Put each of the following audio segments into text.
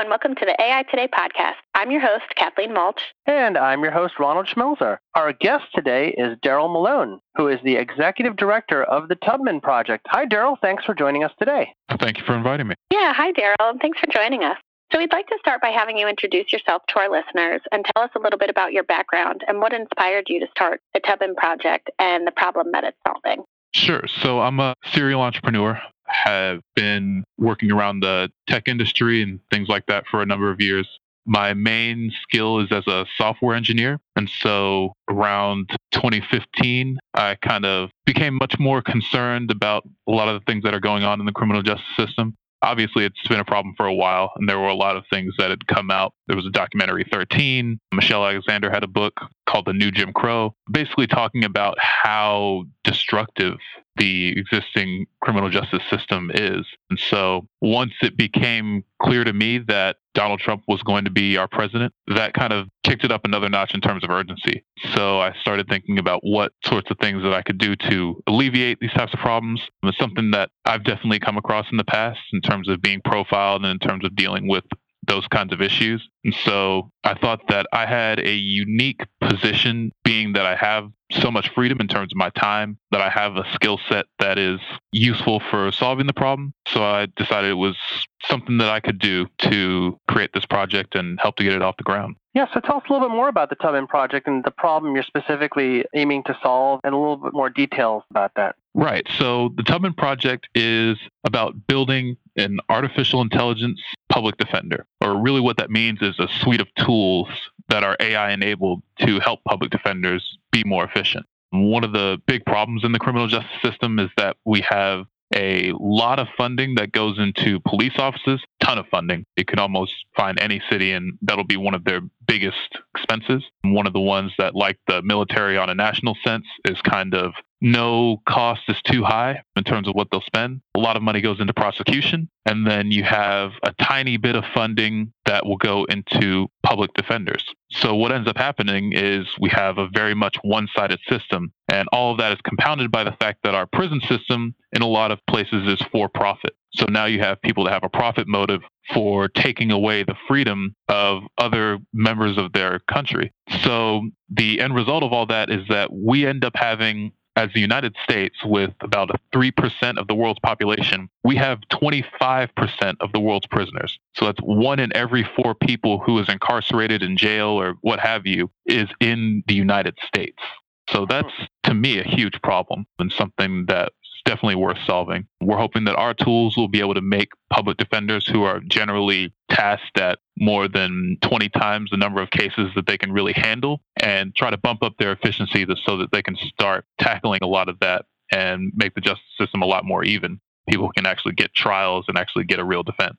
And welcome to the AI Today podcast. I'm your host, Kathleen Walch. And I'm your host, Ronald Schmelzer. Our guest today is Daryl Malone, who is the executive director of the Tubman Project. Hi, Daryl. Thanks for joining us today. Thank you for inviting me. Yeah, hi, Daryl, and thanks for joining us. So, we'd like to start by having you introduce yourself to our listeners and tell us a little bit about your background and what inspired you to start the Tubman Project and the problem that it's solving. Sure. So, I'm a serial entrepreneur have been working around the tech industry and things like that for a number of years. My main skill is as a software engineer. And so around 2015, I kind of became much more concerned about a lot of the things that are going on in the criminal justice system. Obviously, it's been a problem for a while, and there were a lot of things that had come out. There was a documentary 13. Michelle Alexander had a book called The New Jim Crow, basically talking about how destructive the existing criminal justice system is. And so once it became clear to me that Donald Trump was going to be our president, that kind of kicked it up another notch in terms of urgency. So I started thinking about what sorts of things that I could do to alleviate these types of problems. It's something that I've definitely come across in the past in terms of being profiled and in terms of dealing with those kinds of issues. And so I thought that I had a unique position, being that I have so much freedom in terms of my time, that I have a skill set that is useful for solving the problem. So I decided it was something that I could do to create this project and help to get it off the ground. Yeah, so tell us a little bit more about the Tubman project and the problem you're specifically aiming to solve and a little bit more details about that. Right. So the Tubman project is about building an artificial intelligence public defender. Or really what that means is a suite of tools that are AI enabled to help public defenders be more efficient. One of the big problems in the criminal justice system is that we have a lot of funding that goes into police offices, ton of funding. You can almost find any city and that'll be one of their biggest expenses. One of the ones that like the military on a national sense is kind of no cost is too high in terms of what they'll spend. A lot of money goes into prosecution. And then you have a tiny bit of funding that will go into public defenders. So what ends up happening is we have a very much one sided system. And all of that is compounded by the fact that our prison system in a lot of places is for profit. So now you have people that have a profit motive for taking away the freedom of other members of their country. So the end result of all that is that we end up having as the United States, with about 3% of the world's population, we have 25% of the world's prisoners. So that's one in every four people who is incarcerated in jail or what have you is in the United States. So that's to me a huge problem and something that definitely worth solving. We're hoping that our tools will be able to make public defenders who are generally tasked at more than 20 times the number of cases that they can really handle and try to bump up their efficiency so that they can start tackling a lot of that and make the justice system a lot more even. People can actually get trials and actually get a real defense.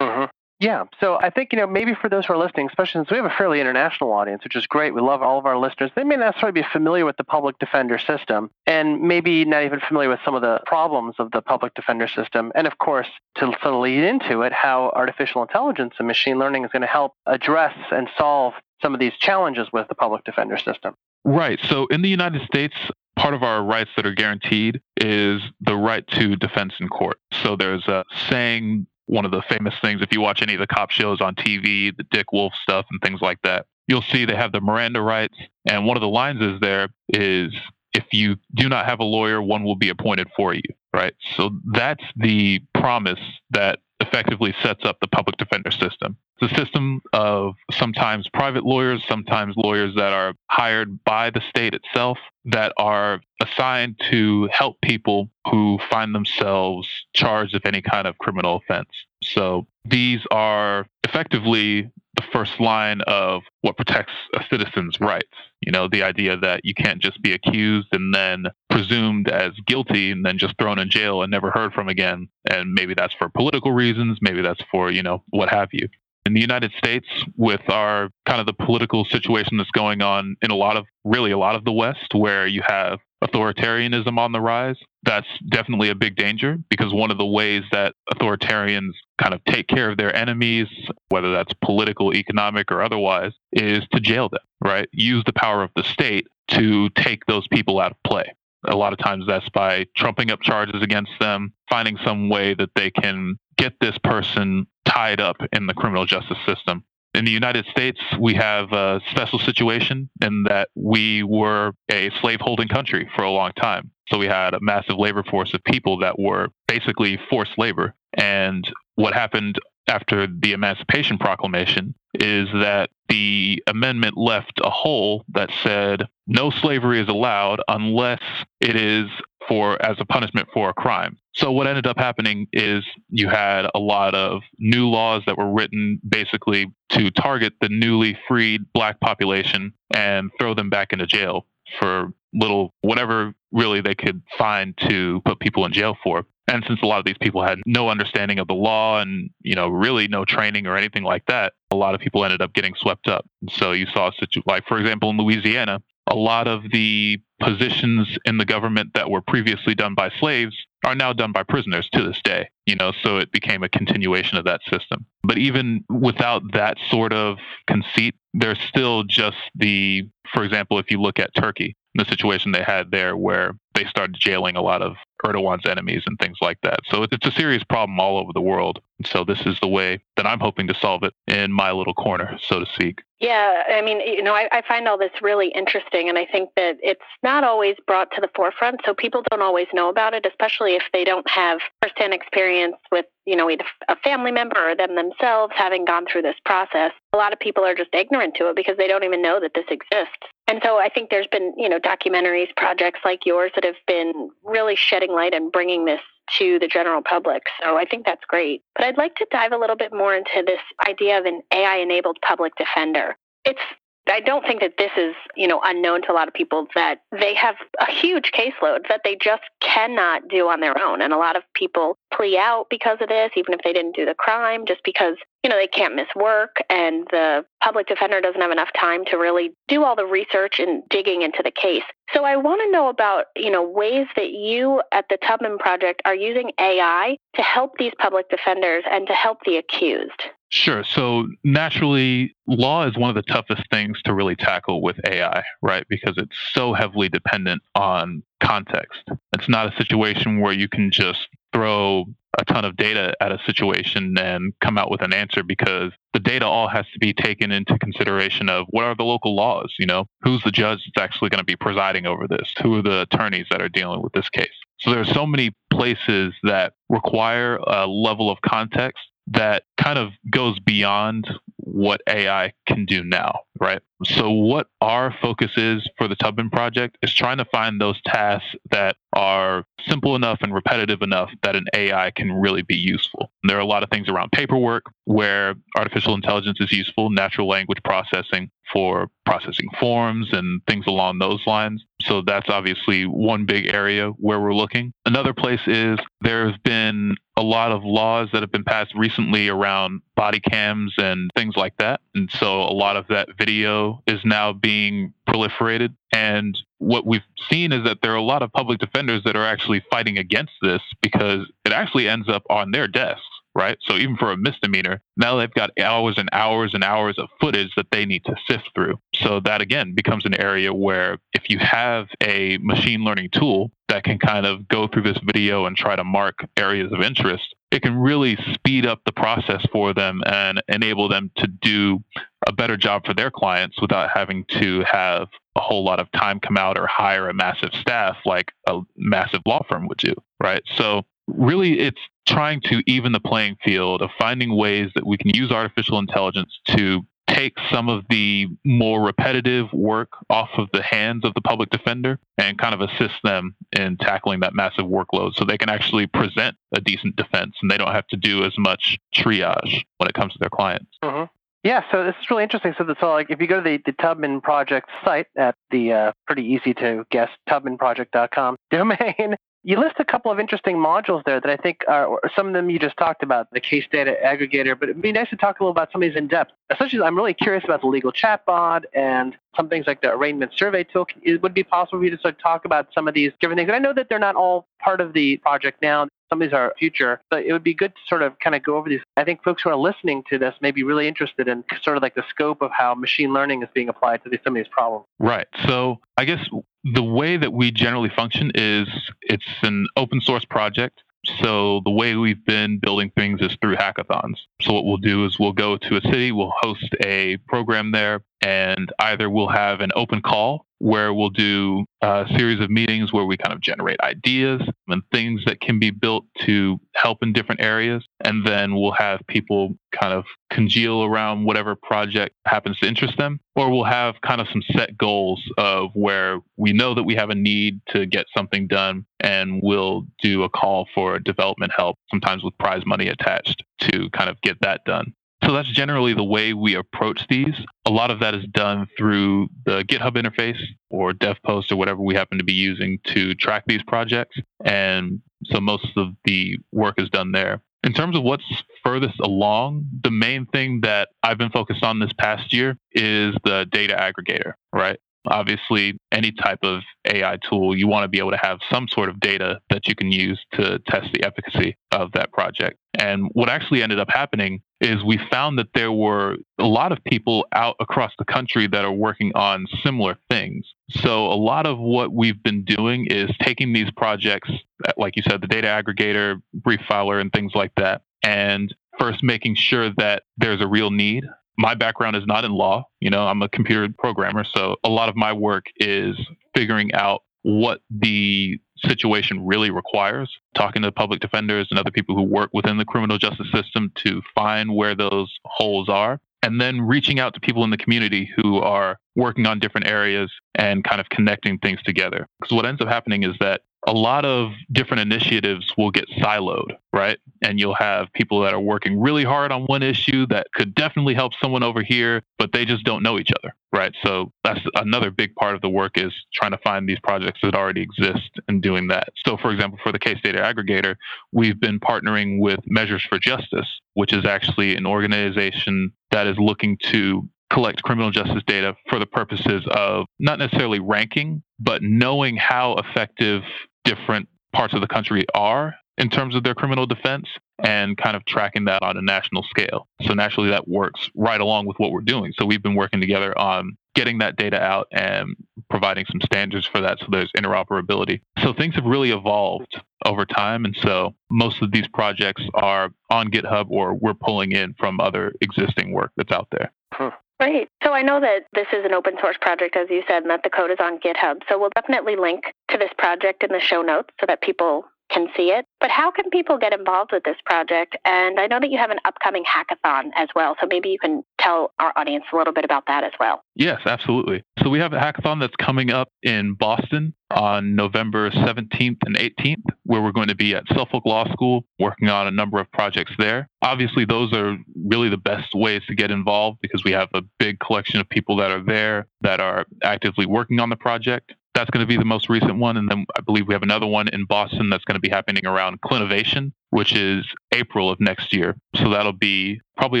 Mm-hmm. Yeah. So I think, you know, maybe for those who are listening, especially since we have a fairly international audience, which is great. We love all of our listeners. They may not necessarily be familiar with the public defender system and maybe not even familiar with some of the problems of the public defender system. And of course, to sort of lead into it, how artificial intelligence and machine learning is going to help address and solve some of these challenges with the public defender system. Right. So in the United States, part of our rights that are guaranteed is the right to defense in court. So there's a saying one of the famous things if you watch any of the cop shows on TV, the Dick Wolf stuff and things like that. You'll see they have the Miranda rights, and one of the lines is there is if you do not have a lawyer, one will be appointed for you, right? So that's the promise that effectively sets up the public defender system. A system of sometimes private lawyers, sometimes lawyers that are hired by the state itself that are assigned to help people who find themselves charged of any kind of criminal offense. So these are effectively the first line of what protects a citizen's rights. You know, the idea that you can't just be accused and then presumed as guilty and then just thrown in jail and never heard from again. And maybe that's for political reasons, maybe that's for, you know, what have you. In the United States, with our kind of the political situation that's going on in a lot of, really a lot of the West, where you have authoritarianism on the rise, that's definitely a big danger because one of the ways that authoritarians kind of take care of their enemies, whether that's political, economic, or otherwise, is to jail them, right? Use the power of the state to take those people out of play. A lot of times that's by trumping up charges against them, finding some way that they can get this person tied up in the criminal justice system. In the United States, we have a special situation in that we were a slave-holding country for a long time. So we had a massive labor force of people that were basically forced labor. And what happened after the Emancipation Proclamation is that the amendment left a hole that said no slavery is allowed unless it is for as a punishment for a crime. So what ended up happening is you had a lot of new laws that were written basically to target the newly freed black population and throw them back into jail for little whatever really they could find to put people in jail for. And since a lot of these people had no understanding of the law and, you know, really no training or anything like that, a lot of people ended up getting swept up. So you saw, a situ like, for example, in Louisiana, a lot of the positions in the government that were previously done by slaves are now done by prisoners to this day you know so it became a continuation of that system but even without that sort of conceit there's still just the for example if you look at turkey the situation they had there where they started jailing a lot of Erdogan's enemies and things like that. So it's a serious problem all over the world. So this is the way that I'm hoping to solve it in my little corner, so to speak. Yeah, I mean, you know, I, I, find all this really interesting, and I think that it's not always brought to the forefront, so people don't always know about it, especially if they don't have firsthand experience with, you know, either a family member or them themselves having gone through this process. A lot of people are just ignorant to it because they don't even know that this exists. And so I think there's been, you know, documentaries, projects like yours that have been really shedding light and bringing this to the general public. So I think that's great. But I'd like to dive a little bit more into this idea of an AI enabled public defender. It's I don't think that this is, you know, unknown to a lot of people that they have a huge caseload that they just cannot do on their own. And a lot of people plea out because of this, even if they didn't do the crime, just because, you know, they can't miss work and the public defender doesn't have enough time to really do all the research and digging into the case. So I want to know about, you know, ways that you at the Tubman Project are using AI to help these public defenders and to help the accused. Sure. So naturally, law is one of the toughest things to really tackle with AI, right? Because it's so heavily dependent on context. It's not a situation where you can just throw a ton of data at a situation and come out with an answer because the data all has to be taken into consideration of what are the local laws you know? Who's the judge that's actually going to be presiding over this? Who are the attorneys that are dealing with this case? So there are so many places that require a level of context that kind of goes beyond what AI can do now, right? So, what our focus is for the Tubman project is trying to find those tasks that are simple enough and repetitive enough that an AI can really be useful. And there are a lot of things around paperwork where artificial intelligence is useful, natural language processing for processing forms and things along those lines. So that's obviously one big area where we're looking. Another place is there have been a lot of laws that have been passed recently around body cams and things like that. And so a lot of that video is now being proliferated. And what we've seen is that there are a lot of public defenders that are actually fighting against this because it actually ends up on their desks right? So even for a misdemeanor, now they've got hours and hours and hours of footage that they need to sift through. So that again becomes an area where if you have a machine learning tool that can kind of go through this video and try to mark areas of interest, it can really speed up the process for them and enable them to do a better job for their clients without having to have a whole lot of time come out or hire a massive staff like a massive law firm would do, right? So really it's trying to even the playing field of finding ways that we can use artificial intelligence to take some of the more repetitive work off of the hands of the public defender and kind of assist them in tackling that massive workload so they can actually present a decent defense and they don't have to do as much triage when it comes to their clients. Mm-hmm. Yeah, so this is really interesting. So, so like if you go to the, the Tubman Project site at the uh, pretty easy to guess tubmanproject.com domain, You list a couple of interesting modules there that I think are some of them you just talked about, the case data aggregator, but it'd be nice to talk a little about some of these in depth. Especially, I'm really curious about the legal chatbot and some things like the arraignment survey tool. It would be possible for you to sort of talk about some of these different things. And I know that they're not all part of the project now. Some of these are future, but it would be good to sort of kind of go over these. I think folks who are listening to this may be really interested in sort of like the scope of how machine learning is being applied to these, some of these problems. Right. So I guess the way that we generally function is it's an open source project. So the way we've been building things is through hackathons. So what we'll do is we'll go to a city, we'll host a program there, and either we'll have an open call where we'll do a series of meetings where we kind of generate ideas and things that can be built to help in different areas. And then we'll have people kind of congeal around whatever project happens to interest them. Or we'll have kind of some set goals of where we know that we have a need to get something done and we'll do a call for development help, sometimes with prize money attached to kind of get that done. So that's generally the way we approach these. A lot of that is done through the GitHub interface or DevPost or whatever we happen to be using to track these projects. And so most of the work is done there. In terms of what's furthest along, the main thing that I've been focused on this past year is the data aggregator, right? Obviously, any type of AI tool, you want to be able to have some sort of data that you can use to test the efficacy of that project. And what actually ended up happening is we found that there were a lot of people out across the country that are working on similar things. So a lot of what we've been doing is taking these projects, like you said, the data aggregator, brief filer, and things like that, and first making sure that there's a real need my background is not in law. You know, I'm a computer programmer. So a lot of my work is figuring out what the situation really requires, talking to public defenders and other people who work within the criminal justice system to find where those holes are. And then reaching out to people in the community who are working on different areas and kind of connecting things together. Because what ends up happening is that a lot of different initiatives will get siloed, right? And you'll have people that are working really hard on one issue that could definitely help someone over here, but they just don't know each other, right? So that's another big part of the work is trying to find these projects that already exist and doing that. So, for example, for the case data aggregator, we've been partnering with Measures for Justice, which is actually an organization that is looking to collect criminal justice data for the purposes of not necessarily ranking, but knowing how effective different parts of the country are in terms of their criminal defense and kind of tracking that on a national scale. So naturally that works right along with what we're doing. So we've been working together on getting that data out and providing some standards for that so there's interoperability. So things have really evolved over time and so most of these projects are on GitHub or we're pulling in from other existing work that's out there. Huh. Great. So I know that this is an open source project, as you said, and that the code is on GitHub. So we'll definitely link to this project in the show notes so that people can see it. But how can people get involved with this project? And I know that you have an upcoming hackathon as well. So maybe you can tell our audience a little bit about that as well. Yes, absolutely. So we have a hackathon that's coming up in Boston on November 17th and 18th, where we're going to be at Suffolk Law School working on a number of projects there. Obviously, those are really the best ways to get involved because we have a big collection of people that are there that are actively working on the project. That's going to be the most recent one. And then I believe we have another one in Boston that's going to be happening around Clinovation, which is April of next year. So that'll be probably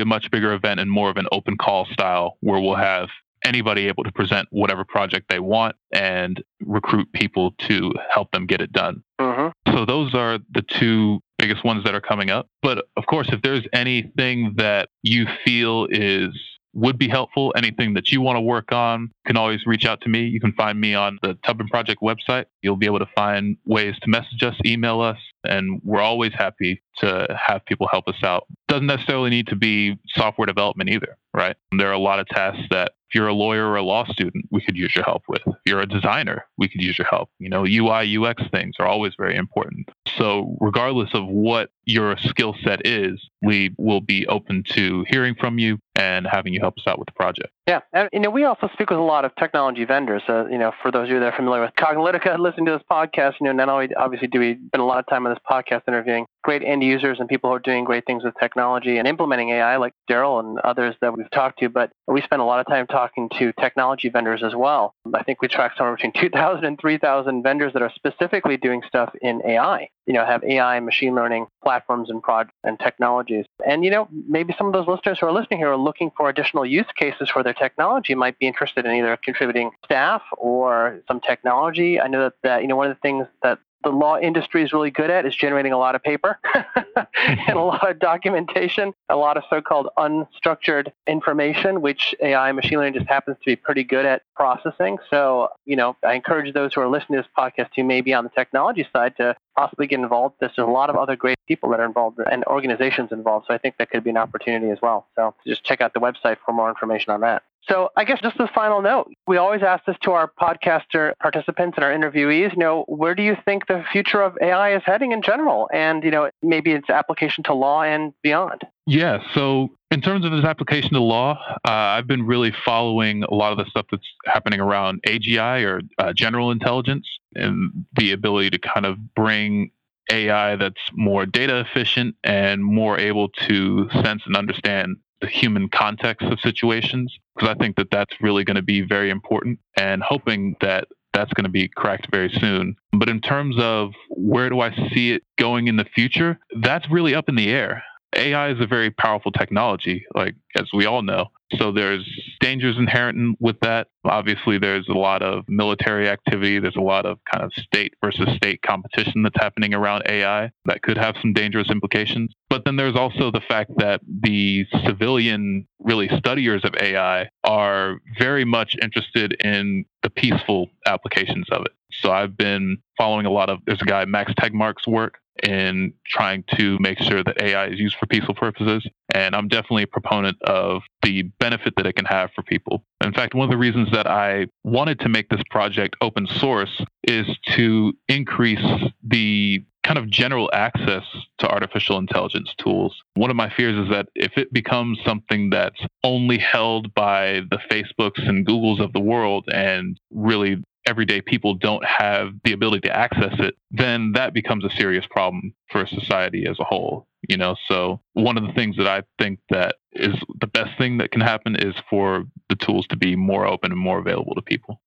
a much bigger event and more of an open call style where we'll have anybody able to present whatever project they want and recruit people to help them get it done. Mm-hmm. So those are the two biggest ones that are coming up. But of course, if there's anything that you feel is would be helpful, anything that you want to work on, can always reach out to me. You can find me on the Tubman Project website. You'll be able to find ways to message us, email us, and we're always happy to have people help us out. Doesn't necessarily need to be software development either, right? There are a lot of tasks that if you're a lawyer or a law student, we could use your help with. If you're a designer, we could use your help. You know, UI, UX things are always very important. So, regardless of what your skill set is, we will be open to hearing from you and having you help us out with the project. Yeah, and you know we also speak with a lot of technology vendors. Uh, you know, for those of you that are familiar with Cognilytica, listening to this podcast, you know, not only obviously do we spend a lot of time on this podcast interviewing great end users and people who are doing great things with technology and implementing AI, like Daryl and others that we've talked to, but we spend a lot of time talking to technology vendors as well. I think we track somewhere between 2,000 and 3,000 vendors that are specifically doing stuff in AI. You know, have AI, and machine learning platforms and prod and technologies. And you know, maybe some of those listeners who are listening here are looking for additional use cases for their technology. Might be interested in either contributing staff or some technology. I know that, that you know one of the things that the law industry is really good at is generating a lot of paper and a lot of documentation, a lot of so-called unstructured information, which AI machine learning just happens to be pretty good at processing. So, you know, I encourage those who are listening to this podcast who may be on the technology side to possibly get involved. There's a lot of other great people that are involved and organizations involved. So I think that could be an opportunity as well. So just check out the website for more information on that. So I guess just a final note, we always ask this to our podcaster participants and our interviewees, you know, where do you think the future of AI is heading in general? And, you know, maybe its application to law and beyond. Yeah. So in terms of its application to law, uh, I've been really following a lot of the stuff that's happening around AGI or uh, general intelligence and the ability to kind of bring AI that's more data efficient and more able to sense and understand human context of situations because I think that that's really going to be very important and hoping that that's going to be cracked very soon. But in terms of where do I see it going in the future, that's really up in the air. AI is a very powerful technology, like as we all know. So there's dangers inherent with that. Obviously, there's a lot of military activity. There's a lot of kind of state versus state competition that's happening around AI that could have some dangerous implications. But then there's also the fact that the civilian, really studiers of AI are very much interested in the peaceful applications of it. So I've been following a lot of, there's a guy, Max Tegmark's work in trying to make sure that AI is used for peaceful purposes. And I'm definitely a proponent of the benefit that it can have for people. In fact, one of the reasons that I wanted to make this project open source is to increase the kind of general access to artificial intelligence tools. One of my fears is that if it becomes something that's only held by the Facebooks and Googles of the world and really everyday people don't have the ability to access it, then that becomes a serious problem for society as a whole. You know, so one of the things that I think that is the best thing that can happen is for the tools to be more open and more available to people.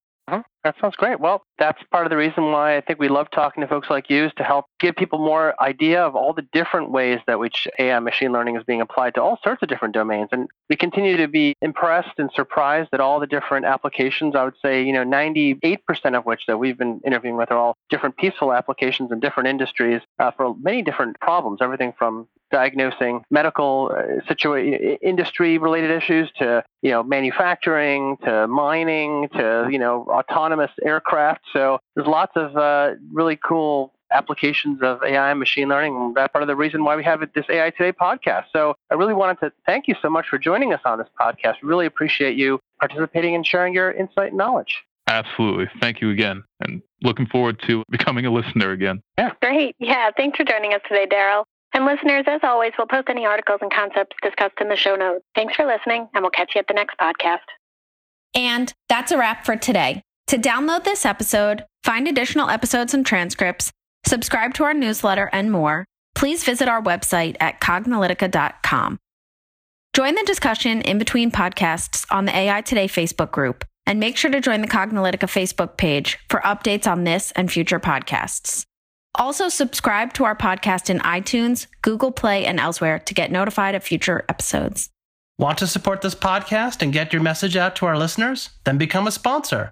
That sounds great. Well, that's part of the reason why I think we love talking to folks like you is to help give people more idea of all the different ways that which AI machine learning is being applied to all sorts of different domains. And we continue to be impressed and surprised at all the different applications. I would say, you know, 98% of which that we've been interviewing with are all different peaceful applications in different industries uh, for many different problems, everything from diagnosing medical uh, situa- industry related issues to you know manufacturing to mining to you know autonomous aircraft so there's lots of uh, really cool applications of AI and machine learning. That's part of the reason why we have this AI Today podcast. So I really wanted to thank you so much for joining us on this podcast. Really appreciate you participating and sharing your insight and knowledge. Absolutely. Thank you again. And looking forward to becoming a listener again. Yeah. Great. Yeah. Thanks for joining us today, Daryl. And listeners, as always, we'll post any articles and concepts discussed in the show notes. Thanks for listening, and we'll catch you at the next podcast. And that's a wrap for today. To download this episode, find additional episodes and transcripts, subscribe to our newsletter, and more, please visit our website at cognilytica.com. Join the discussion in between podcasts on the AI Today Facebook group, and make sure to join the Cognilytica Facebook page for updates on this and future podcasts. Also, subscribe to our podcast in iTunes, Google Play, and elsewhere to get notified of future episodes. Want to support this podcast and get your message out to our listeners? Then become a sponsor.